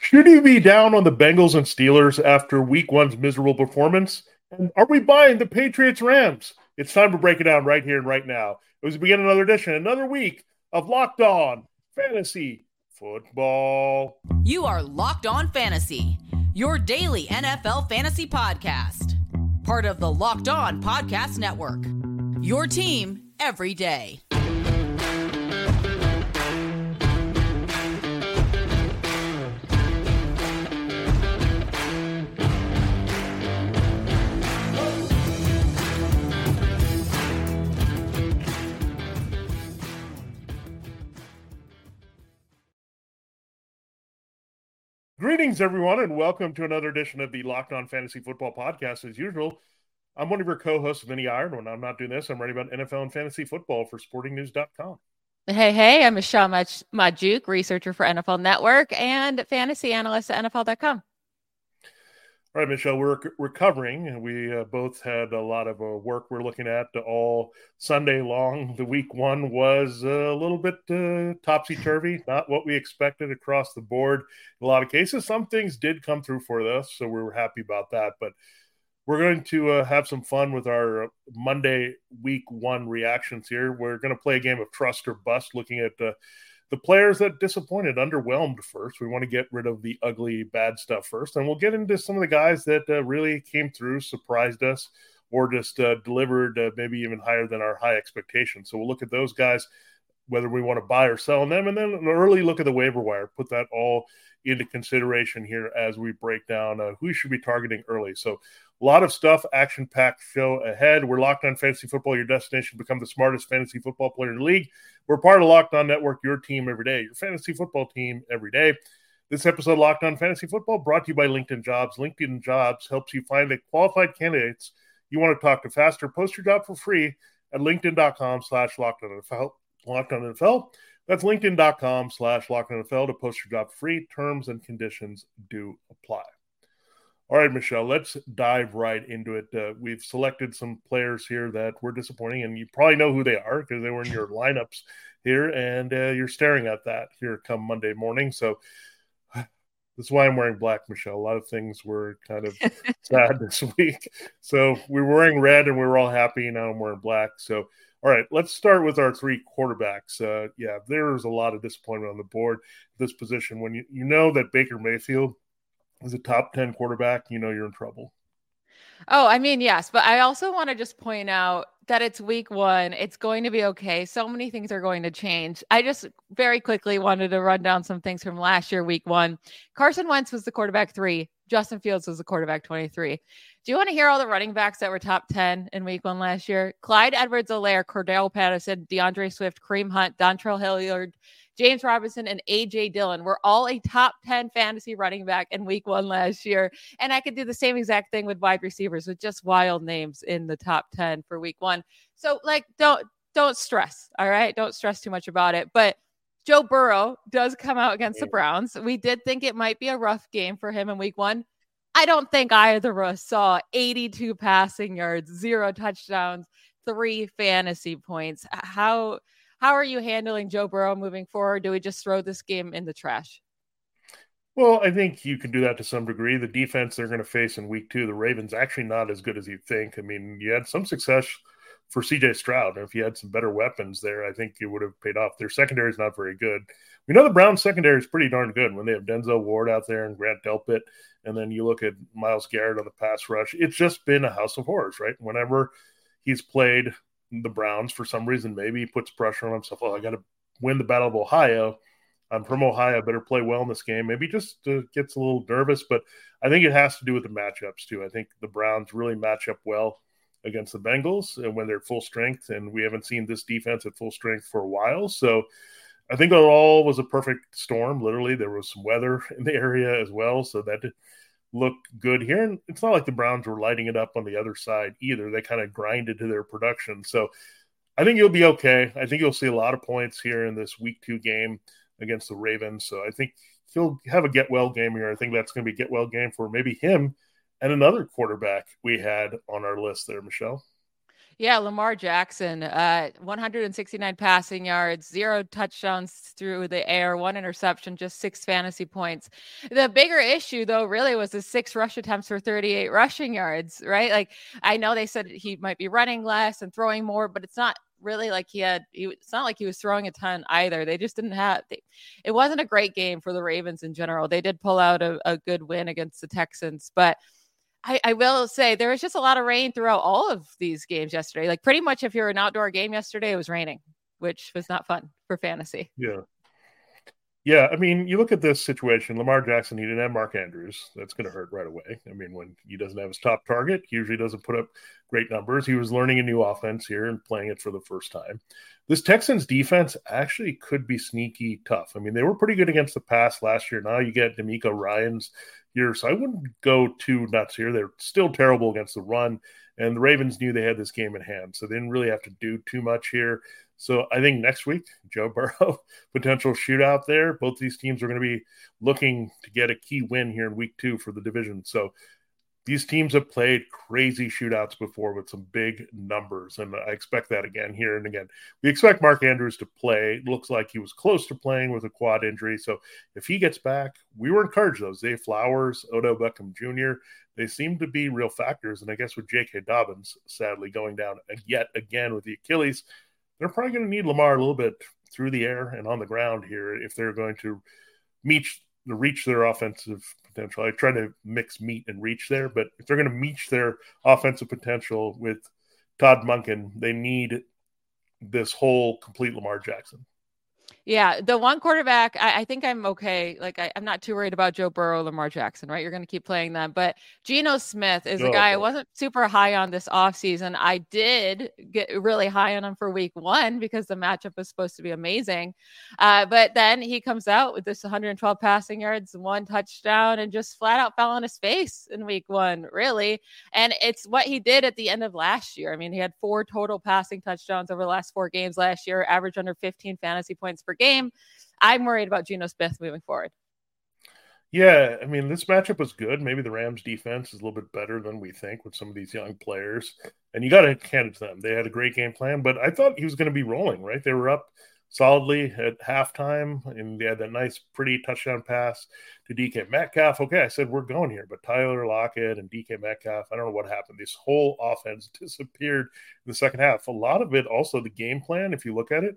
Should you be down on the Bengals and Steelers after week one's miserable performance? And are we buying the Patriots Rams? It's time to break it down right here and right now. It was begin another edition, another week of Locked On Fantasy Football. You are Locked On Fantasy, your daily NFL fantasy podcast. Part of the Locked On Podcast Network. Your team every day. Greetings, everyone, and welcome to another edition of the Locked On Fantasy Football Podcast. As usual, I'm one of your co-hosts, Vinnie Iyer. When I'm not doing this, I'm writing about NFL and fantasy football for SportingNews.com. Hey, hey, I'm Michelle Magdziuk, researcher for NFL Network and fantasy analyst at NFL.com. All right, Michelle, we're recovering. We uh, both had a lot of uh, work we're looking at all Sunday long. The week one was a little bit uh, topsy turvy, not what we expected across the board. In a lot of cases, some things did come through for us, so we were happy about that. But we're going to uh, have some fun with our Monday week one reactions here. We're going to play a game of trust or bust, looking at uh, the players that disappointed, underwhelmed first. We want to get rid of the ugly, bad stuff first, and we'll get into some of the guys that uh, really came through, surprised us, or just uh, delivered uh, maybe even higher than our high expectations. So we'll look at those guys, whether we want to buy or sell them, and then an early look at the waiver wire. Put that all into consideration here as we break down uh, who should be targeting early. So a lot of stuff, action packed show ahead. We're locked on fantasy football, your destination become the smartest fantasy football player in the league. We're part of Locked On Network, your team every day, your fantasy football team every day. This episode, Locked On Fantasy Football, brought to you by LinkedIn Jobs. LinkedIn Jobs helps you find the qualified candidates you want to talk to faster. Post your job for free at linkedin.com slash locked on NFL. Locked on NFL. That's linkedin.com slash NFL to post your job free. Terms and conditions do apply. All right, Michelle, let's dive right into it. Uh, we've selected some players here that were disappointing, and you probably know who they are because they were in your lineups here, and uh, you're staring at that here come Monday morning. So that's why I'm wearing black, Michelle. A lot of things were kind of sad this week. So we were wearing red, and we were all happy. Now I'm wearing black. So all right, let's start with our three quarterbacks. Uh, yeah, there's a lot of disappointment on the board this position. When you, you know that Baker Mayfield – is a top 10 quarterback, you know you're in trouble. Oh, I mean, yes, but I also want to just point out that it's week one. It's going to be okay. So many things are going to change. I just very quickly wanted to run down some things from last year, week one. Carson Wentz was the quarterback three, Justin Fields was the quarterback 23. Do you want to hear all the running backs that were top 10 in week one last year? Clyde Edwards Helaire, Cordarrelle Patterson, D'Andre Swift, Kareem Hunt, Dontrell Hilliard, James Robinson, and AJ Dillon were all a top 10 fantasy running back in week one last year. And I could do the same exact thing with wide receivers with just wild names in the top 10 for week one. So, like, don't don't stress. All right. Don't stress too much about it. But Joe Burrow does come out against the Browns. We did think it might be a rough game for him in week one. I don't think either of us saw 82 passing yards, zero touchdowns, three fantasy points. How how are you handling Joe Burrow moving forward? Do we just throw this game in the trash? Well, I think you can do that to some degree. The defense they're going to face in week two, the Ravens, actually not as good as you think. I mean, you had some success for CJ Stroud. And if you had some better weapons there, I think it would have paid off. Their secondary is not very good. We know the Browns secondary is pretty darn good when they have Denzel Ward out there and Grant Delpit. And then you look at Myles Garrett on the pass rush. It's just been a house of horrors, right? Whenever he's played the Browns for some reason. Maybe he puts pressure on himself. Oh, I got to win the Battle of Ohio. I'm from Ohio. I better play well in this game. Maybe just uh, gets a little nervous, but I think it has to do with the matchups too. I think the Browns really match up well against the Bengals and when they're full strength, and we haven't seen this defense at full strength for a while. So I think it all was a perfect storm. Literally, there was some weather in the area as well, so that looked good here. And it's not like the Browns were lighting it up on the other side either. They kind of grinded to their production. So I think you'll be okay. I think you'll see a lot of points here in this week two game against the Ravens. So I think he'll have a get well game here. I think that's going to be a get well game for maybe him and another quarterback we had on our list there, Michelle. Yeah, Lamar Jackson, uh, 169 passing yards, zero touchdowns through the air, one interception, just six fantasy points. The bigger issue, though, really was the six rush attempts for 38 rushing yards, right? Like, I know they said he might be running less and throwing more, but it's not really like he had he, it's not like he was throwing a ton either they just didn't have they, it wasn't a great game for the ravens in general they did pull out a, a good win against the texans but I, I, will say there was just a lot of rain throughout all of these games yesterday. Like pretty much if you're an outdoor game yesterday, it was raining, which was not fun for fantasy. Yeah. Yeah, I mean, you look at this situation. Lamar Jackson, he didn't have Mark Andrews. That's going to hurt right away. I mean, when he doesn't have his top target, he usually doesn't put up great numbers. He was learning a new offense here and playing it for the first time. This Texans defense actually could be sneaky tough. I mean, they were pretty good against the pass last year. Now you get DeMeco Ryans here, so I wouldn't go too nuts here. They're still terrible against the run, and the Ravens knew they had this game in hand, so they didn't really have to do too much here. So I think next week, Joe Burrow, potential shootout there. Both these teams are going to be looking to get a key win here in week two for the division. So these teams have played crazy shootouts before with some big numbers, and I expect that again here and again. We expect Mark Andrews to play. It looks like he was close to playing with a quad injury. So if he gets back, we were encouraged those. Zay Flowers, Odell Beckham Jr., they seem to be real factors. And I guess with J.K. Dobbins sadly going down yet again with the Achilles, they're probably going to need Lamar a little bit through the air and on the ground here if they're going to meet reach their offensive potential. I try to mix meet and reach there, but if they're going to meet their offensive potential with Todd Monken, they need this whole complete Lamar Jackson. Yeah, the one quarterback, I, I think I'm okay. Like, I, am not too worried about Joe Burrow, Lamar Jackson, right? You're going to keep playing them. But Geno Smith is oh, a guy. I wasn't super high on this offseason. I did get really high on him for week one because the matchup was supposed to be amazing. Uh, but then he comes out with this 112 passing yards, one touchdown, and just flat out fell on his face in week one, really. And it's what he did at the end of last year. I mean, he had four total passing touchdowns over the last four games last year, average under 15 fantasy points per game. I'm worried about Geno Smith moving forward. Yeah, I mean, this matchup was good. Maybe the Rams defense is a little bit better than we think with some of these young players. And you got to hand it to them. They had a great game plan, but I thought he was going to be rolling, right? They were up solidly at halftime, and they had that nice, pretty touchdown pass to DK Metcalf. Okay, I said we're going here, but Tyler Lockett and DK Metcalf, I don't know what happened. This whole offense disappeared in the second half. A lot of it, also the game plan, if you look at it,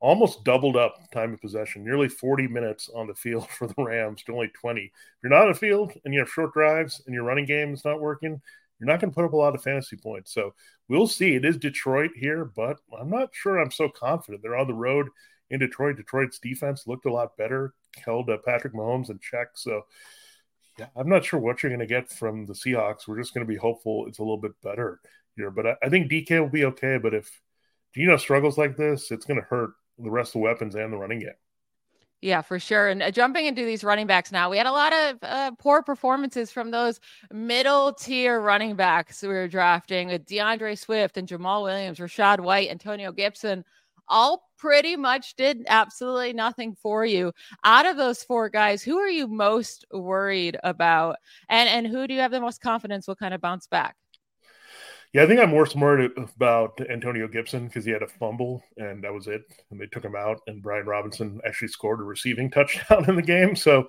almost doubled up time of possession, nearly 40 minutes on the field for the Rams to only 20. If you're not on the field and you have short drives and your running game is not working, you're not going to put up a lot of fantasy points. So we'll see. It is Detroit here, but I'm not sure I'm so confident. They're on the road in Detroit. Detroit's defense looked a lot better, held uh, Patrick Mahomes in check. So yeah, I'm not sure what you're going to get from the Seahawks. We're just going to be hopeful it's a little bit better here. But I, I think DK will be okay. But if Geno struggles like this, it's going to hurt the rest of the weapons and the running game. Yeah, for sure. And uh, jumping into these running backs now, we had a lot of uh, poor performances from those middle tier running backs we were drafting with D'Andre Swift and Jamaal Williams, Rachaad White, Antonio Gibson. All pretty much did absolutely nothing for you. Out of those four guys, who are you most worried about? And and who do you have the most confidence will kind of bounce back? Yeah, I think I'm more smart about Antonio Gibson because he had a fumble and that was it. And they took him out, and Brian Robinson actually scored a receiving touchdown in the game. So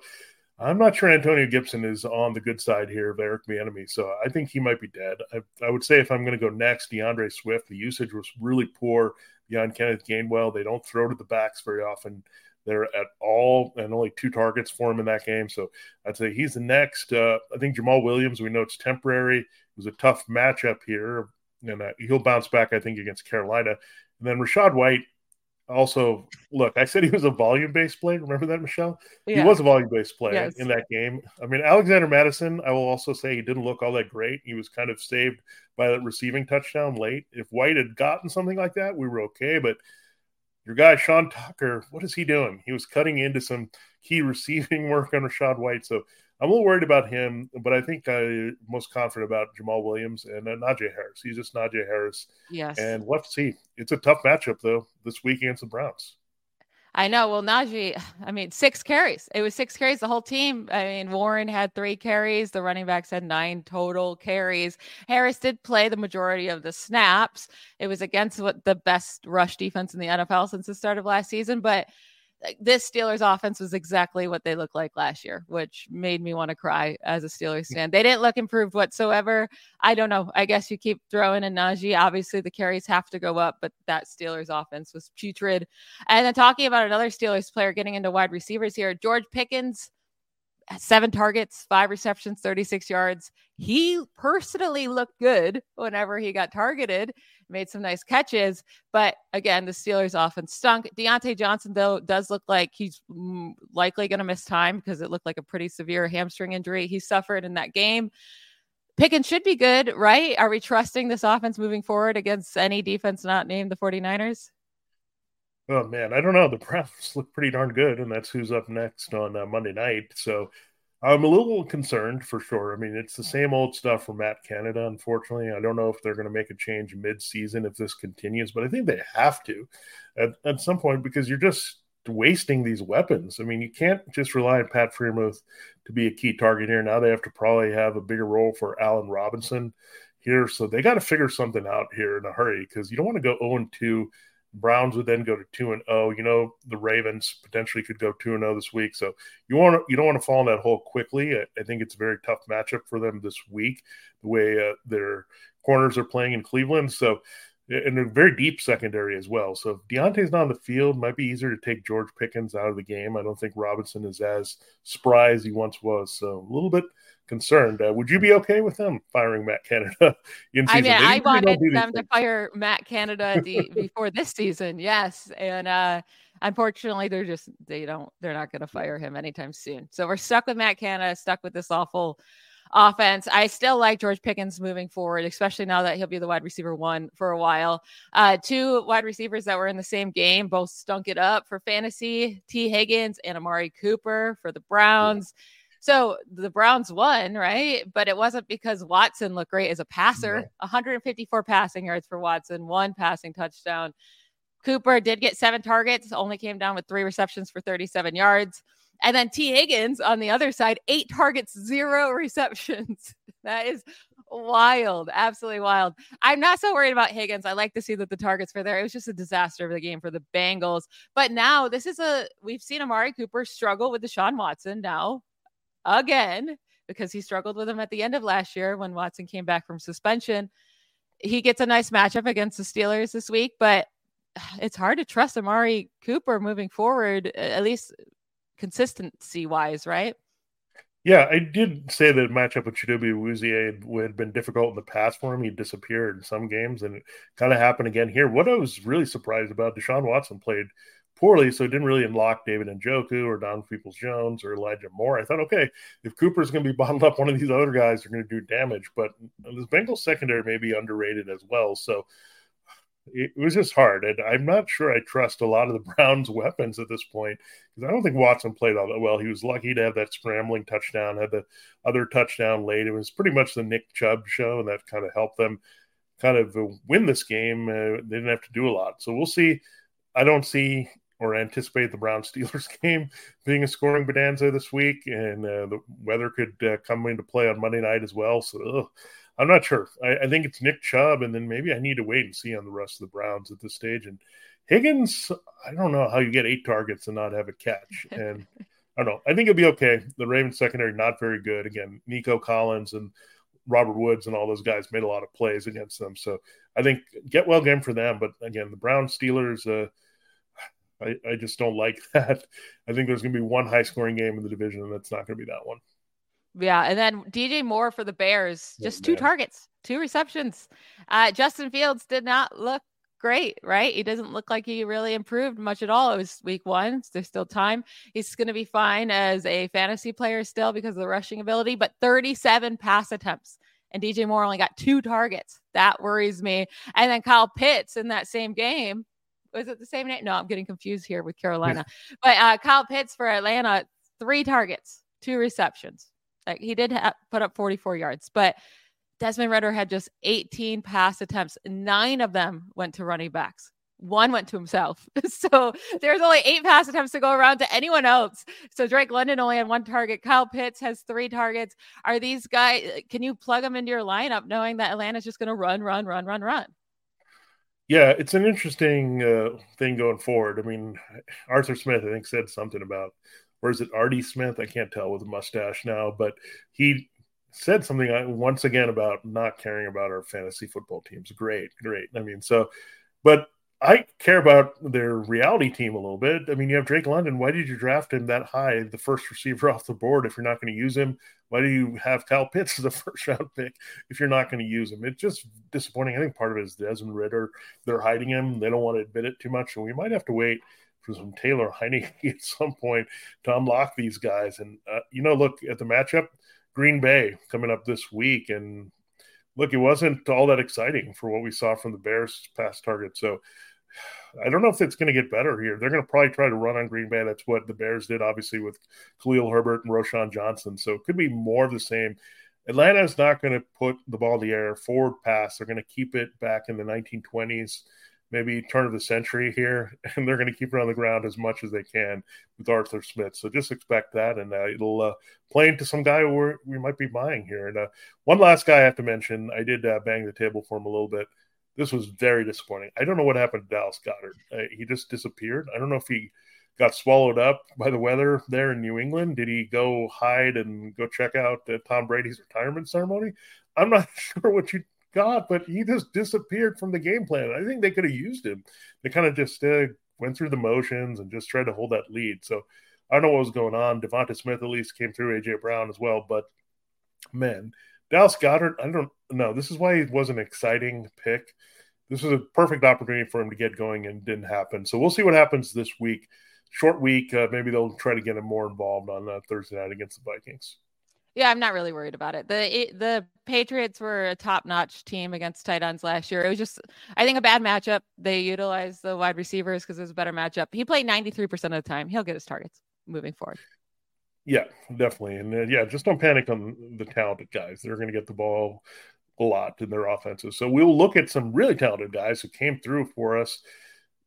I'm not sure Antonio Gibson is on the good side here of Eric Bieniemy. So I think he might be dead. I, I would say if I'm going to go next, D'Andre Swift, the usage was really poor beyond Kenneth Gainwell. They don't throw to the backs very often there at all, and only two targets for him in that game. So I'd say he's the next. Uh, I think Jamaal Williams, we know it's temporary. It was a tough matchup here, and uh, he'll bounce back, I think, against Carolina. And then Rachaad White, also, look, I said he was a volume based play. Remember that, Michelle? Yeah. He was a volume based play yes. in that game. I mean, Alexander Mattison, I will also say he didn't look all that great. He was kind of saved by that receiving touchdown late. If White had gotten something like that, we were okay. But your guy Sean Tucker, what is he doing? He was cutting into some key receiving work on Rachaad White. So I'm a little worried about him, but I think I'm most confident about Jamaal Williams and uh, Najee Harris. He's just Najee Harris. Yes. And let's see. It's a tough matchup though this week against the Browns. I know. Well, Najee, I mean, six carries. It was six carries. The whole team. I mean, Warren had three carries. The running backs had nine total carries. Harris did play the majority of the snaps. It was against what the best rush defense in the NFL since the start of last season, but this Steelers offense was exactly what they looked like last year, which made me want to cry as a Steelers fan. They didn't look improved whatsoever. I don't know. I guess you keep throwing in Najee. Obviously, the carries have to go up, but that Steelers offense was putrid. And then talking about another Steelers player getting into wide receivers here, George Pickens seven targets, five receptions, 36 yards. He personally looked good whenever he got targeted, made some nice catches. But again, the Steelers often stunk. Diontae Johnson, though, does look like he's mm, likely going to miss time because it looked like a pretty severe hamstring injury he suffered in that game. Pickens should be good, right? Are we trusting this offense moving forward against any defense not named the 49ers? Oh man, I don't know. The Browns look pretty darn good, and that's who's up next on uh, Monday night. So I'm a little concerned for sure. I mean, it's the same old stuff for Matt Canada. Unfortunately, I don't know if they're going to make a change mid-season if this continues, but I think they have to at, at some point because you're just wasting these weapons. I mean, you can't just rely on Pat Freiermuth to be a key target here. Now they have to probably have a bigger role for Allen Robinson here, so they got to figure something out here in a hurry because you don't want to go 0 2 Browns would then go to two and zero. Oh. You know, the Ravens potentially could go two and zero oh this week. So you want you don't want to fall in that hole quickly. I, I, think it's a very tough matchup for them this week. The way uh, their corners are playing in Cleveland. So and a very deep secondary as well. So if Diontae's not on the field, might be easier to take George Pickens out of the game. I don't think Robinson is as spry as he once was. So a little bit concerned. Uh, would you be okay with them firing Matt Canada in season? I mean, I wanted them to fire Matt Canada the, before this season. Yes, and uh, unfortunately, they're just they don't they're not going to fire him anytime soon. So we're stuck with Matt Canada, stuck with this awful offense. I still like George Pickens moving forward, especially now that he'll be the wide receiver one for a while. Uh, two wide receivers that were in the same game both stunk it up for fantasy Tee Higgins and Amari Cooper for the Browns. Yeah so the Browns won, right? But it wasn't because Watson looked great as a passer. 154 passing yards for Watson, one passing touchdown. Cooper did get seven targets, only came down with three receptions for 37 yards. And then Tee Higgins on the other side, eight targets, zero receptions. that is wild, absolutely wild. I'm not so worried about Higgins. I like to see that the targets were there. It was just a disaster of the game for the Bengals. But now this is a we've seen Amari Cooper struggle with Deshaun Watson now again because he struggled with him at the end of last year when Watson came back from suspension. He gets a nice matchup against the Steelers this week, but it's hard to trust Amari Cooper moving forward, at least consistency wise, right? Yeah, I did say that matchup with Chidobe Awuzie had been difficult in the past for him. He disappeared in some games, and it kind of happened again here. What I was really surprised about, Deshaun Watson played poorly, so it didn't really unlock David Njoku or Don Peoples Jones or Elijah Moore. I thought, okay, if Cooper's going to be bottled up, one of these other guys are going to do damage. But this Bengals secondary may be underrated as well. So it was just hard. And I'm not sure I trust a lot of the Browns' weapons at this point because I don't think Watson played all that well. He was lucky to have that scrambling touchdown, had the other touchdown late. It was pretty much the Nick Chubb show, and that kind of helped them kind of win this game. Uh, they didn't have to do a lot. So we'll see. I don't see or anticipate the Brown Steelers game being a scoring bonanza this week, and uh, the weather could uh, come into play on Monday night as well. So ugh, I'm not sure. I, I, think it's Nick Chubb, and then maybe I need to wait and see on the rest of the Browns at this stage. And Higgins, I don't know how you get eight targets and not have a catch. And I don't know. I think it'll be okay. The Ravens secondary not very good. Again, Nico Collins and Robert Woods and all those guys made a lot of plays against them. So I think get well game for them. But again, the Brown Steelers. Uh, I, I just don't like that. I think there's going to be one high scoring game in the division, and that's not going to be that one. Yeah, and then DJ Moore for the Bears, just two targets, two receptions. Uh, Justin Fields did not look great, right? He doesn't look like he really improved much at all. It was week one. So there's still time. He's going to be fine as a fantasy player still because of the rushing ability, but 37 pass attempts. And DJ Moore only got two targets. That worries me. And then Kyle Pitts in that same game was it the same name? No, I'm getting confused here with Carolina. but uh, Kyle Pitts for Atlanta, three targets, two receptions. Like he did ha- put up 44 yards, but Desmond Ridder had just 18 pass attempts. Nine of them went to running backs. one went to himself. So there's only eight pass attempts to go around to anyone else. So Drake London only had one target. Kyle Pitts has three targets. Are these guys, can you plug them into your lineup knowing that Atlanta's just going to run, run, run, run, run? Yeah, it's an interesting uh, thing going forward. I mean, Arthur Smith, I think, said something about, or is it Artie Smith? I can't tell with a mustache now, but he said something uh, once again about not caring about our fantasy football teams. Great, great. I mean, so, but I care about their reality team a little bit. I mean, you have Drake London. Why did you draft him that high, the first receiver off the board, if you're not going to use him? Why do you have Cal Pitts as a first round pick if you're not going to use him? It's just disappointing. I think part of it is Desmond Ridder. They're hiding him. They don't want to admit it too much. And we might have to wait for some Taylor Heinicke at some point to unlock these guys. And, uh, you know, look at the matchup Green Bay coming up this week. And look, it wasn't all that exciting for what we saw from the Bears past target. So, I don't know if it's going to get better here. They're going to probably try to run on Green Bay. That's what the Bears did, obviously, with Khalil Herbert and Roschon Johnson. So it could be more of the same. Atlanta is not going to put the ball in the air, forward pass. They're going to keep it back in the 1920s, maybe turn of the century here, and they're going to keep it on the ground as much as they can with Arthur Smith. So just expect that, and uh, it'll uh, play into some guy we we might be buying here. And uh, one last guy I have to mention, I did uh, bang the table for him a little bit this was very disappointing. I don't know what happened to Dallas Goedert. Uh, he just disappeared. I don't know if he got swallowed up by the weather there in New England. Did he go hide and go check out uh, Tom Brady's retirement ceremony? I'm not sure what you got, but he just disappeared from the game plan. I think they could have used him. They kind of just uh, went through the motions and just tried to hold that lead. So I don't know what was going on. Devonta Smith at least came through AJ Brown as well, but man, Dallas Goedert, I don't know. This is why he was an exciting pick. This was a perfect opportunity for him to get going and didn't happen. So we'll see what happens this week. Short week. Uh, maybe they'll try to get him more involved on uh, Thursday night against the Vikings. Yeah, I'm not really worried about it. The it, the Patriots were a top notch team against tight ends last year. It was just, I think, a bad matchup. They utilized the wide receivers because it was a better matchup. He played 93% of the time. He'll get his targets moving forward. Yeah, definitely. And uh, yeah, just don't panic on the talented guys. They're going to get the ball a lot in their offenses. So we'll look at some really talented guys who came through for us.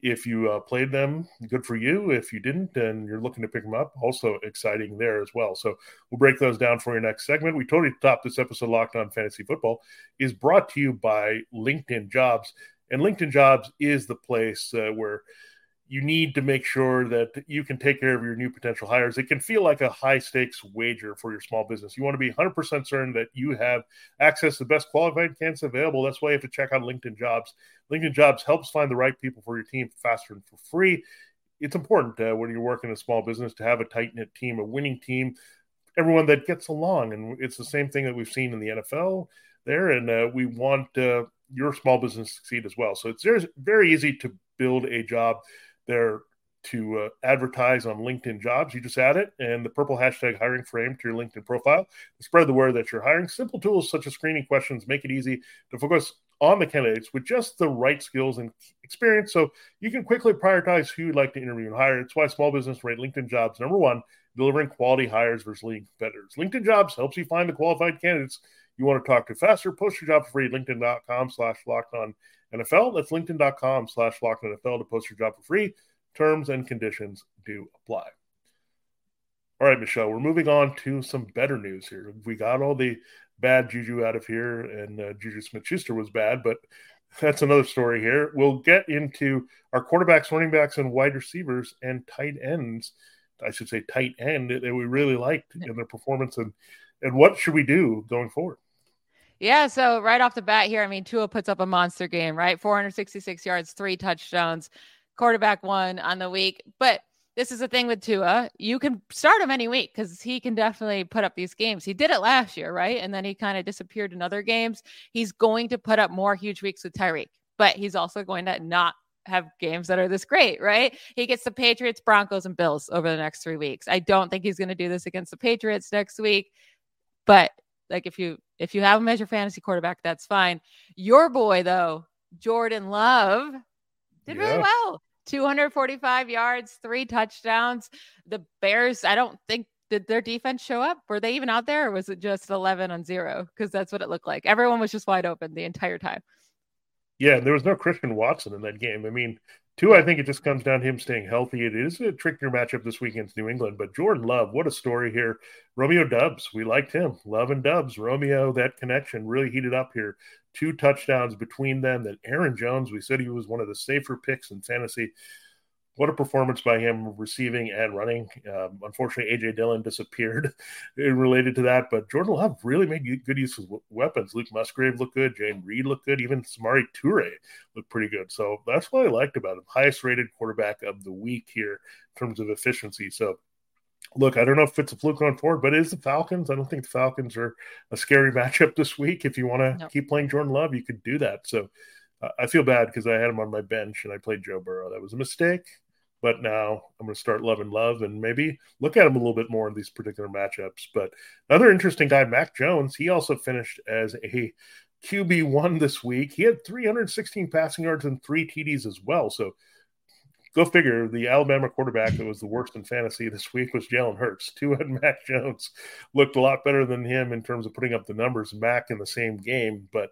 If you uh, played them, good for you. If you didn't, and you're looking to pick them up, also exciting there as well. So we'll break those down for your next segment. We totally topped this episode Locked On Fantasy Football is brought to you by LinkedIn Jobs, and LinkedIn Jobs is the place uh, where you need to make sure that you can take care of your new potential hires. It can feel like a high stakes wager for your small business. You want to be 100% certain that you have access to the best qualified candidates available. That's why you have to check out LinkedIn Jobs. LinkedIn Jobs helps find the right people for your team faster and for free. It's important uh, when you're working a small business to have a tight knit team, a winning team, everyone that gets along. And it's the same thing that we've seen in the NFL there. And uh, we want uh, your small business to succeed as well. So it's very easy to build a job there to uh, advertise on LinkedIn jobs. You just add it and the purple hashtag hiring frame to your LinkedIn profile spread the word that you're hiring. Simple tools such as screening questions make it easy to focus on the candidates with just the right skills and experience so you can quickly prioritize who you'd like to interview and hire. It's why small business rate LinkedIn jobs number one, delivering quality hires versus leading competitors. LinkedIn jobs helps you find the qualified candidates you want to talk to faster. Post your job for free LinkedIn.com slash locked on NFL. That's LinkedIn.com slash locked on NFL to post your job for free. Terms and conditions do apply. All right, Michelle, we're moving on to some better news here. We got all the bad juju out of here, and uh, Juju Smith Schuster was bad, but that's another story here. We'll get into our quarterbacks, running backs, and wide receivers and tight ends. I should say tight end that we really liked in their performance, and and what should we do going forward? Yeah, so right off the bat here, I mean, Tua puts up a monster game, right? 466 yards, three touchdowns, quarterback one on the week. But this is the thing with Tua. You can start him any week because he can definitely put up these games. He did it last year, right? And then he kind of disappeared in other games. He's going to put up more huge weeks with Tyreek, but he's also going to not have games that are this great, right? He gets the Patriots, Broncos, and Bills over the next three weeks. I don't think he's going to do this against the Patriots next week, but like if you if you have him as your fantasy quarterback, that's fine. Your boy though, Jordan Love, did yeah. really well. 245 yards, three touchdowns. The Bears, I don't think did their defense show up? Were they even out there or was it just 11 on 0? Cuz that's what it looked like. Everyone was just wide open the entire time. Yeah, there was no Christian Watson in that game. I mean, two, I think it just comes down to him staying healthy. It is a trickier matchup this week against New England, but Jordan Love, what a story here. Romeo Doubs, we liked him. Love and Doubs, Romeo, that connection really heated up here. Two touchdowns between them. that Aaron Jones, we said he was one of the safer picks in fantasy what a performance by him receiving and running. Um, unfortunately, AJ Dillon disappeared related to that, but Jordan Love really made good use of weapons. Luke Musgrave looked good, Jayden Reed looked good, even Samori Toure looked pretty good. So that's what I liked about him. Highest rated quarterback of the week here in terms of efficiency. So look, I don't know if it's a fluke going forward, but it is the Falcons. I don't think the Falcons are a scary matchup this week. If you want to no. keep playing Jordan Love, you could do that. So uh, I feel bad because I had him on my bench and I played Joe Burrow. That was a mistake. But now I'm going to start loving love and maybe look at him a little bit more in these particular matchups. But another interesting guy, Mac Jones, he also finished as a QB1 this week. He had 316 passing yards and three TDs as well. So go figure. The Alabama quarterback that was the worst in fantasy this week was Jalen Hurts. Tua and Mac Jones looked a lot better than him in terms of putting up the numbers. Mac in the same game, but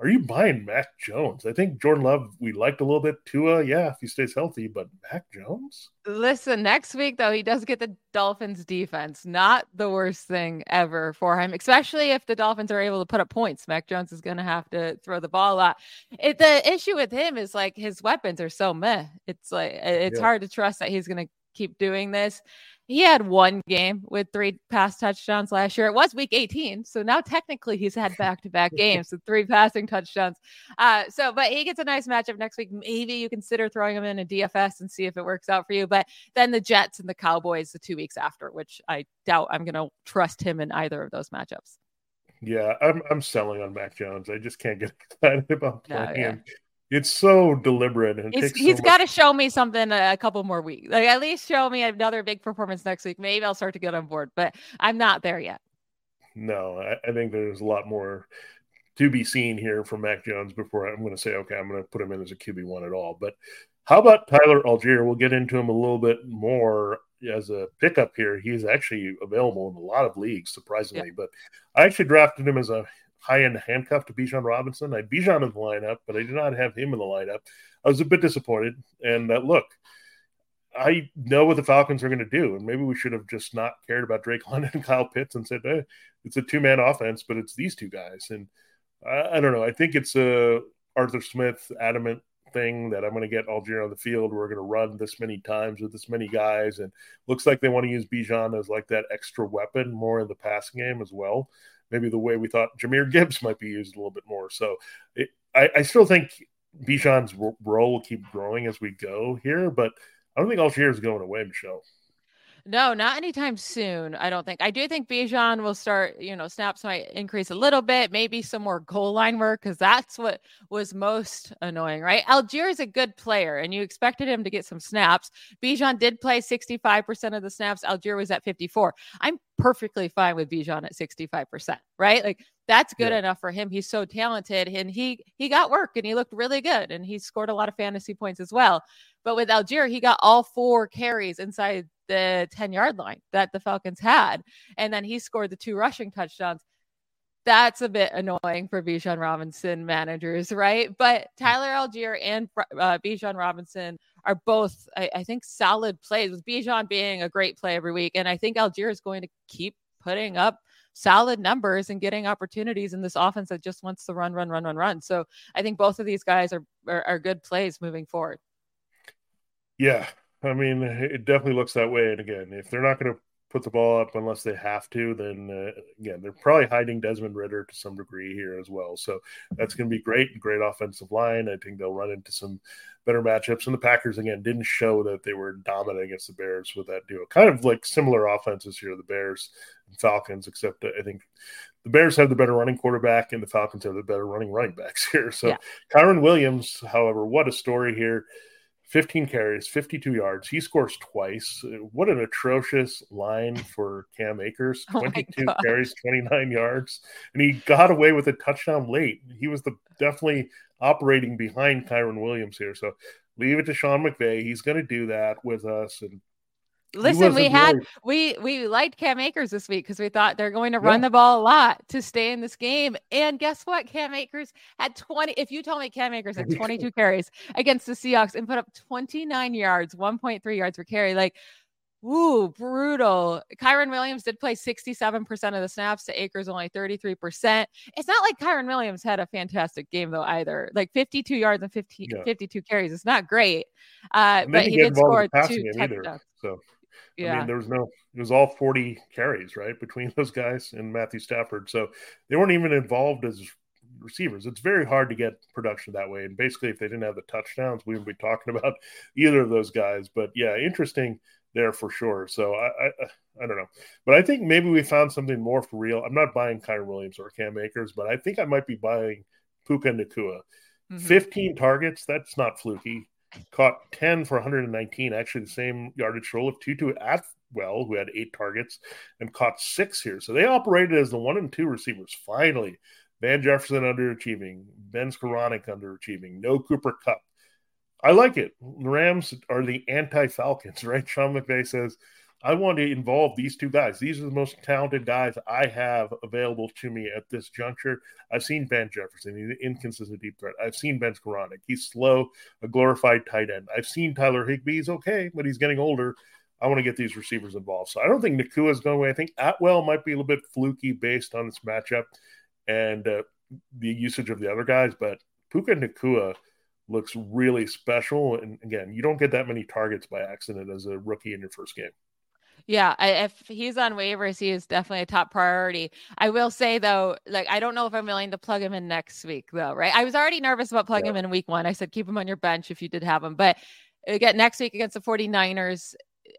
are you buying Mac Jones? I think Jordan Love we liked a little bit. Tua, yeah, if he stays healthy, but Mac Jones. Listen, next week though, he does get the Dolphins defense. Not the worst thing ever for him, especially if the Dolphins are able to put up points. Mac Jones is going to have to throw the ball a lot. It, the issue with him is like his weapons are so meh. It's like it's yeah. hard to trust that he's going to keep doing this. He had one game with three pass touchdowns last year. It was week 18. So now technically he's had back to back games with three passing touchdowns. Uh, so, but he gets a nice matchup next week. Maybe you consider throwing him in a DFS and see if it works out for you. But then the Jets and the Cowboys the two weeks after, which I doubt I'm going to trust him in either of those matchups. Yeah, I'm I'm selling on Mac Jones. I just can't get excited about playing no, yeah. him it's so deliberate and he's, he's so got to show me something a, a, couple more weeks like at least show me another big performance next week maybe i'll start to get on board but i'm not there yet no i, I think there's a lot more to be seen here from mac jones before i'm going to say okay i'm going to put him in as a qb1 at all but how about tyler Allgeier? we'll get into him a little bit more as a pickup here he's actually available in a lot of leagues surprisingly yeah. but i actually drafted him as a high end handcuff to Bijan Robinson. I had Bijan in the lineup, but I did not have him in the lineup. I was a bit disappointed. And uh, look, I know what the Falcons are going to do, and maybe we should have just not cared about Drake London and Kyle Pitts and said, hey, it's a two man offense, but it's these two guys. And I, I don't know. I think it's a Arthur Smith adamant thing that I'm going to get Allgeier on the field. We're going to run this many times with this many guys, and looks like they want to use Bijan as like that extra weapon more in the passing game as well maybe the way we thought Jahmyr Gibbs might be used a little bit more. So it, I, I, still think Bijan's role will keep growing as we go here, but I don't think Allgeier is going away, Michelle. No, not anytime soon. I don't think. I do think Bijan will start, you know, snaps might increase a little bit, maybe some more goal line work because that's what was most annoying, right? Allgeier is a good player and you expected him to get some snaps. Bijan did play 65% of the snaps. Allgeier was at 54. I'm perfectly fine with Bijan at 65%, right? Like that's good yeah. enough for him. He's so talented and he he got work and he looked really good and he scored a lot of fantasy points as well. But with Allgeier, he got all four carries inside the 10 yard line that the Falcons had. And then he scored the two rushing touchdowns. That's a bit annoying for Bijan Robinson managers, right? But. Tyler Allgeier and uh, Bijan Robinson are both, I, I think, solid plays, with Bijan being a great play every week. And I think Allgeier is going to keep putting up solid numbers and getting opportunities in this offense that just wants to run, run, run, run, run. So I think both of these guys are, are, are good plays moving forward. Yeah, I mean, it definitely looks that way. And again, if they're not going to put the ball up unless they have to, then uh, again, they're probably hiding Desmond Ridder to some degree here as well. So that's going to be great. Great offensive line. I think they'll run into some better matchups. And the Packers, again, didn't show that they were dominant against the Bears with that duo. Kind of like similar offenses here, the Bears and Falcons, except I think the Bears have the better running quarterback and the Falcons have the better running running backs here. So yeah. Kyren Williams, however, what a story here. 15 carries, 52 yards. He scores twice. Uh, what an atrocious line for Cam Akers. 22 oh carries, 29 yards. And he got away with a touchdown late. He was the definitely operating behind Kyren Williams here. So leave it to Sean McVay. He's going to do that with us. And Listen, we had we we liked Cam Akers this week because we thought they're going to run yeah. the ball a lot to stay in this game. And guess what? Cam Akers had 20. If you told me Cam Akers had 22 carries against the Seahawks and put up 29 yards, 1.3 yards per carry, like Ooh, brutal. Kyren Williams did play 67% of the snaps to Akers only 33%. It's not like Kyren Williams had a fantastic game though either. Like 52 yards and 50, yeah. 52 carries. It's not great. Uh, but he did score two touchdowns. So yeah. I mean, there was no, it was all 40 carries, right, between those guys and Matthew Stafford. So they weren't even involved as receivers. It's very hard to get production that way. And basically, if they didn't have the touchdowns, we wouldn't be talking about either of those guys. But yeah, interesting there for sure. So I, I, I don't know, but I think maybe we found something more for real. I'm not buying Kyren Williams or Cam Akers, but I think I might be buying Puka Nacua. Mm-hmm. 15 targets, that's not fluky. Caught 10 for 119, actually the same yardage total of Tutu Atwell, who had eight targets and caught six here. So they operated as the one and two receivers. Finally, Van Jefferson underachieving, Ben Skowronek underachieving, no Cooper Kupp. I like it. The Rams are the anti Falcons, right? Sean McVay says, I want to involve these two guys. These are the most talented guys I have available to me at this juncture. I've seen Van Jefferson, he's an inconsistent deep threat. I've seen Ben Skowronek. He's slow, a glorified tight end. I've seen Tyler Higbee. He's okay, but he's getting older. I want to get these receivers involved. So I don't think Nacua is going away. I think Atwell might be a little bit fluky based on this matchup and uh, the usage of the other guys, but Puka Nacua – looks really special. And again, you don't get that many targets by accident as a rookie in your first game. Yeah, I, if he's on waivers, he is definitely a top priority. I will say though, like I don't know if I'm willing to plug him in next week though, right? I was already nervous about plugging yeah. him in week one. I said keep him on your bench if you did have him, but again next week against the 49ers,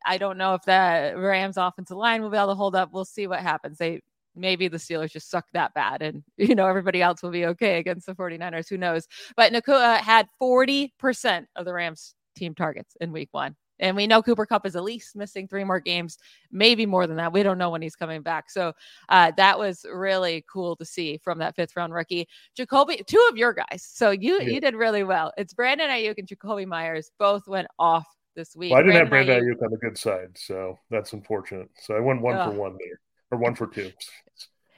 I don't know if the Rams offensive line will be able to hold up. We'll see what happens. They maybe the Steelers just suck that bad and, you know, everybody else will be okay against the 49ers. Who knows? But Nacua had 40% of the Rams team targets in week one. And we know Cooper Kupp is at least missing three more games, maybe more than that. We don't know when he's coming back. So uh, that was really cool to see from that fifth round rookie. Jakobi, two of your guys. So you yeah. you did really well. It's Brandon Aiyuk and Jakobi Meyers both went off this week. Well, I didn't Brandon have Brandon. Aiyuk on the good side, so that's unfortunate. So I went one for one there, or one for two.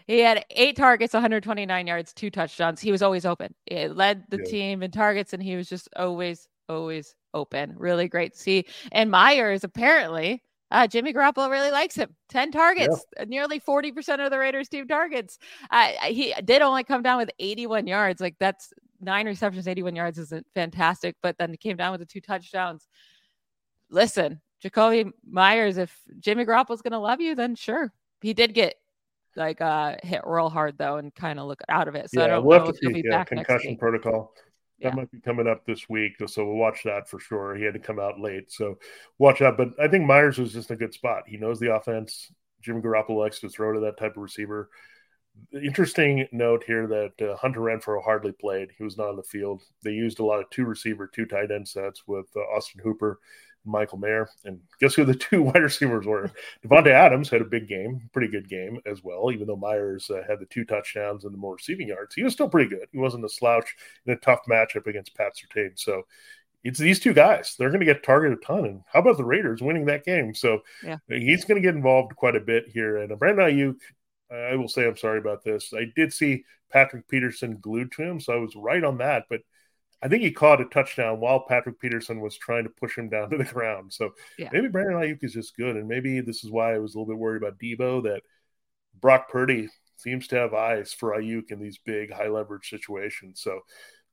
He had eight targets, 129 yards, two touchdowns. He was always open. It led the yeah. team in targets, and he was just always, always open. Really great to see. And Meyers apparently, uh, Jimmy Garoppolo really likes him. 10 targets, yeah. nearly 40% of the Raiders team targets. Uh, he did only come down with 81 yards. Like that's nine receptions, 81 yards isn't fantastic, but then he came down with the two touchdowns. Listen, Jakobi Meyers, if Jimmy Garoppolo's going to love you, then sure. He did get like uh hit real hard though and kind of look out of it. So yeah, I don't we'll know if he'll be back concussion protocol. That yeah. might be coming up this week, so we'll watch that for sure. He had to come out late, so watch out. But I think Meyers was just a good spot. He knows the offense. Jimmy Garoppolo likes to throw to that type of receiver. Interesting note here that uh, Hunter Renfrow hardly played. He was not on the field. They used a lot of two receiver, two tight end sets with uh, Austin Hooper Michael Mayer. And guess who the two wide receivers were? Davante Adams had a big game, pretty good game as well, even though Meyers uh, had the two touchdowns and the more receiving yards. He was still pretty good. He wasn't a slouch in a tough matchup against Pat Surtain. So it's these two guys. They're going to get targeted a ton. And how about the Raiders winning that game? So yeah. he's going to get involved quite a bit here. And Brandon Aiyuk, I will say I'm sorry about this. I did see Patrick Peterson glued to him, so I was right on that. But – I think he caught a touchdown while Patrick Peterson was trying to push him down to the ground. So yeah. maybe Brandon Aiyuk is just good, and maybe this is why I was a little bit worried about Deebo that Brock Purdy seems to have eyes for Aiyuk in these big high leverage situations. So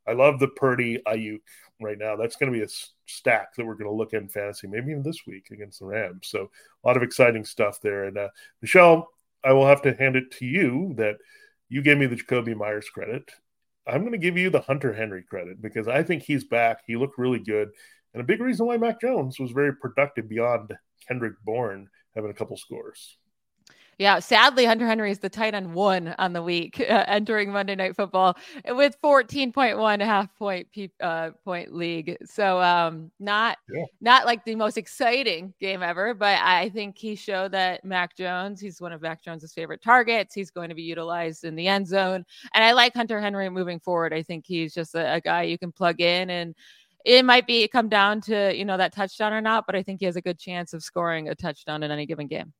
I love the Purdy Aiyuk right now. That's going to be a stack that we're going to look at in fantasy, maybe even this week against the Rams. So a lot of exciting stuff there. And uh, Michelle, I will have to hand it to you that you gave me the Jakobi Meyers credit. I'm going to give you the Hunter Henry credit because I think he's back. He looked really good. And a big reason why Mac Jones was very productive beyond Kendrick Bourne having a couple scores. Yeah, sadly, Hunter Henry is the tight end one on the week uh, entering Monday Night Football with 14.1 half point uh, point league. So um, not yeah. not like the most exciting game ever, but I think he showed that Mac Jones, he's one of Mac Jones's favorite targets. He's going to be utilized in the end zone, and I like Hunter Henry moving forward. I think he's just a, a guy you can plug in and it might be come down to you know that touchdown or not, but I think he has a good chance of scoring a touchdown in any given game.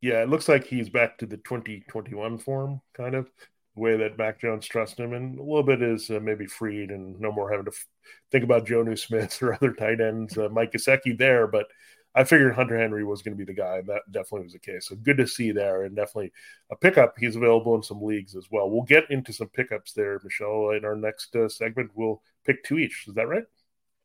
Yeah, it looks like he's back to the 2021 form, kind of the way that Mac Jones trusts him, and a little bit is uh, maybe freed and no more having to f- think about Jonnu Smith or other tight ends, uh, Mike Gesicki there. But I figured Hunter Henry was going to be the guy, and that definitely was the case. So good to see there, and definitely a pickup. He's available in some leagues as well. We'll get into some pickups there, Michelle. In our next uh, segment, we'll pick two each. Is that right?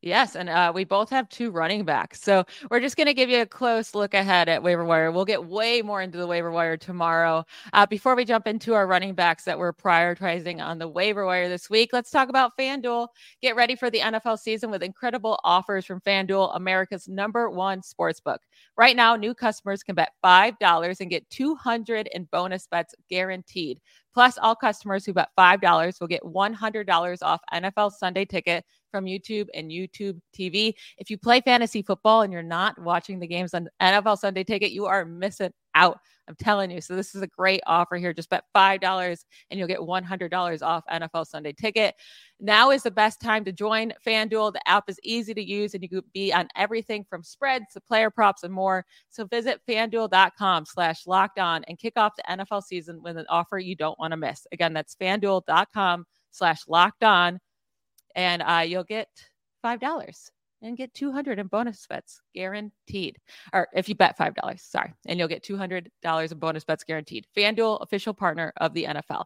Yes, and uh, we both have two running backs. So we're just going to give you a close look ahead at waiver wire. We'll get way more into the waiver wire tomorrow. Uh, before we jump into our running backs that we're prioritizing on the waiver wire this week, let's talk about FanDuel. Get ready for the NFL season with incredible offers from FanDuel, America's number one sports book. Right now, new customers can bet $5 and get 200 in bonus bets guaranteed. Plus, all customers who bet $5 will get $100 off NFL Sunday ticket from YouTube and YouTube TV. If you play fantasy football and you're not watching the games on NFL Sunday ticket, you are missing out. I'm telling you. So this is a great offer here. Just bet $5 and you'll get $100 off NFL Sunday ticket. Now is the best time to join FanDuel. The app is easy to use and you can be on everything from spreads to player props and more. So visit fanduel.com slash locked on and kick off the NFL season with an offer you don't want to miss. Again, that's fanduel.com slash locked on and uh, you'll get $5 and get 200 in bonus bets guaranteed. Or if you bet $5, sorry, and you'll get $200 in bonus bets guaranteed. FanDuel, official partner of the NFL.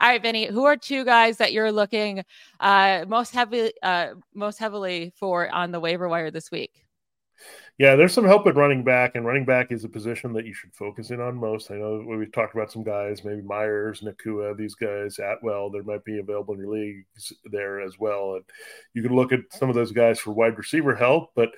All right, Vinnie, who are two guys that you're looking uh, most heavily uh, most heavily for on the waiver wire this week? Yeah, there's some help at running back, and running back is a position that you should focus in on most. I know we've talked about some guys, maybe Meyers, Nacua, these guys, Atwell, there might be available in your leagues there as well. And you can look at some of those guys for wide receiver help. But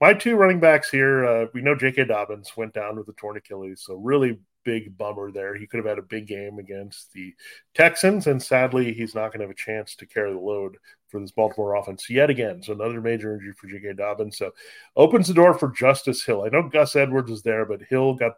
my two running backs here, uh, we know J.K. Dobbins went down with a torn Achilles, so really big bummer there. He could have had a big game against the Texans, and sadly, he's not going to have a chance to carry the load for this Baltimore offense yet again. So another major injury for J.K. Dobbins. So opens the door for Justice Hill. I know Gus Edwards is there, but Hill got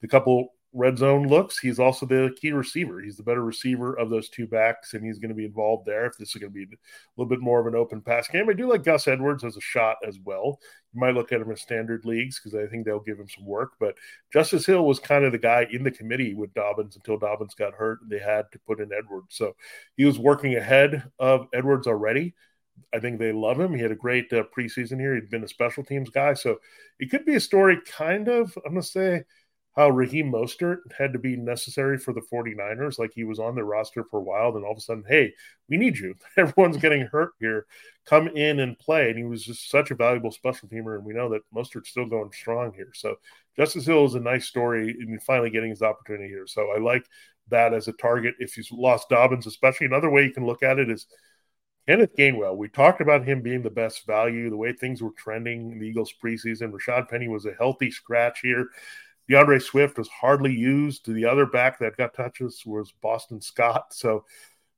the couple red zone looks. He's also the key receiver. He's the better receiver of those two backs, and he's going to be involved there if this is going to be a little bit more of an open pass game. I do like Gus Edwards as a shot as well. You might look at him in standard leagues because I think they'll give him some work. But Justice Hill was kind of the guy in the committee with Dobbins until Dobbins got hurt. And they had to put in Edwards. So he was working ahead of Edwards already. I think they love him. He had a great uh, preseason here. He'd been a special teams guy. So it could be a story kind of, I'm going to say, how Raheem Mostert had to be necessary for the 49ers. Like he was on the roster for a while, then all of a sudden, hey, we need you. Everyone's getting hurt here. Come in and play. And he was just such a valuable special teamer. And we know that Mostert's still going strong here. So Justice Hill is a nice story and finally getting his opportunity here. So I like that as a target. If he's lost Dobbins, especially another way you can look at it is Kenneth Gainwell. We talked about him being the best value, the way things were trending in the Eagles preseason. Rashaad Penny was a healthy scratch here. D'Andre Swift was hardly used. The other back that got touches was Boston Scott. So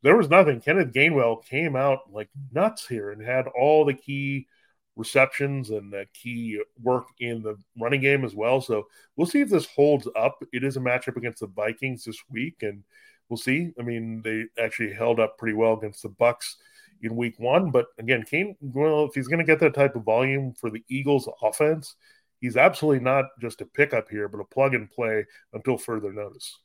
there was nothing. Kenneth Gainwell came out like nuts here and had all the key receptions and the key work in the running game as well. So we'll see if this holds up. It is a matchup against the Vikings this week, and we'll see. I mean, they actually held up pretty well against the Bucs in week one. But again, Gainwell, if he's going to get that type of volume for the Eagles offense, he's absolutely not just a pickup here, but a plug and play until further notice.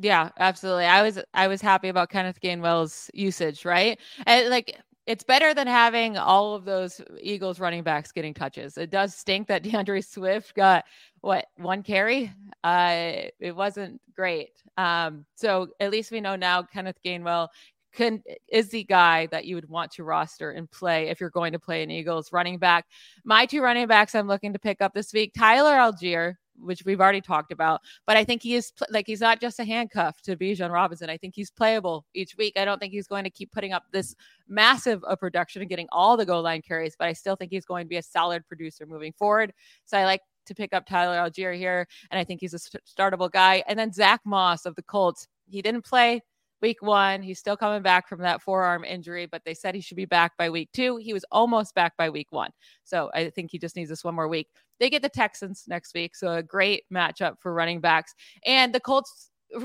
Yeah, absolutely. I was I was happy about Kenneth Gainwell's usage, right? And like it's better than having all of those Eagles running backs getting touches. It does stink that D'Andre Swift got what one carry. Uh, it wasn't great. Um, so at least we know now Kenneth Gainwell can uh, is the guy that you would want to roster and play if you're going to play an Eagles running back. My two running backs I'm looking to pick up this week, Tyler Allgeier, which we've already talked about, but I think he is like he's not just a handcuff to Bijan Robinson. I think he's playable each week. I don't think he's going to keep putting up this massive of production and getting all the goal line carries, but I still think he's going to be a solid producer moving forward. So I like to pick up Tyler Allgeier here, and I think he's a startable guy. And then Zack Moss of the Colts. He didn't play week one. He's still coming back from that forearm injury, but they said he should be back by week two. He was almost back by week one. So I think he just needs this one more week. They get the Texans next week. So a great matchup for running backs. And the Colts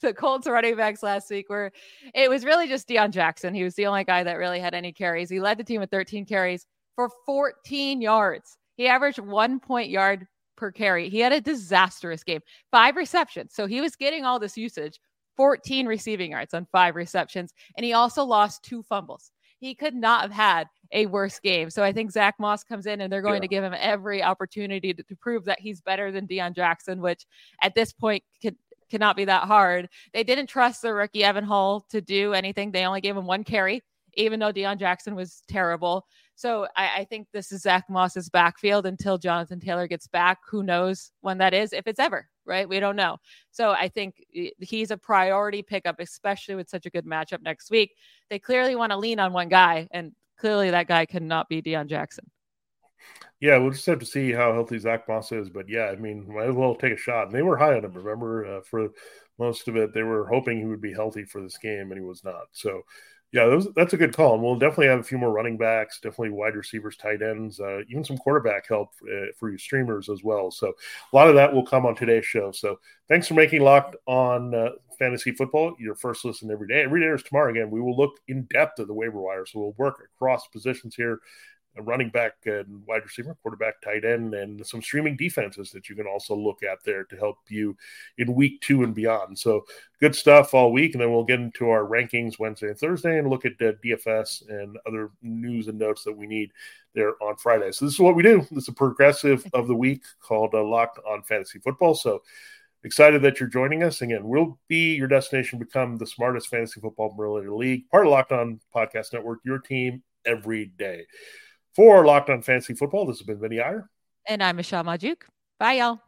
the Colts running backs last week were it was really just Deon Jackson. He was the only guy that really had any carries. He led the team with 13 carries for 14 yards. He averaged one point yard per carry. He had a disastrous game, five receptions. So he was getting all this usage, 14 receiving yards on five receptions. And he also lost two fumbles. He could not have had a worse game. So I think Zack Moss comes in and they're going yeah. to give him every opportunity to, to, prove that he's better than Deon Jackson, which at this point could cannot be that hard. They didn't trust the rookie Evan Hull to do anything. They only gave him one carry, even though Deon Jackson was terrible. So I, I, think this is Zack Moss's backfield until Jonathan Taylor gets back. Who knows when that is, if it's ever, right? We don't know. So I think he's a priority pickup, especially with such a good matchup next week. They clearly want to lean on one guy, and clearly that guy cannot be Deon Jackson. Yeah, we'll just have to see how healthy Zack Moss is. But yeah, I mean, might as well take a shot. And they were high on him. Remember, uh, for most of it, they were hoping he would be healthy for this game, and he was not. So, yeah, those, that's a good call. And we'll definitely have a few more running backs, definitely wide receivers, tight ends, uh, even some quarterback help uh, for you streamers as well. So, a lot of that will come on today's show. So, thanks for making Locked on uh, Fantasy Football your first listen every day. Every day is tomorrow again. We will look in depth at the waiver wire. So, we'll work across positions here a running back and wide receiver, quarterback, tight end, and some streaming defenses that you can also look at there to help you in week two and beyond. So good stuff all week. And then we'll get into our rankings Wednesday and Thursday and look at the DFS and other news and notes that we need there on Friday. So this is what we do. This is a progressive of the week called uh, Locked on Fantasy Football. So excited that you're joining us. Again, we'll be your destination, become the smartest fantasy football league, part of Locked on Podcast Network, your team every day. For Locked on Fantasy Football, this has been Vinnie Iyer. And I'm Michelle Magdziuk. Bye, y'all.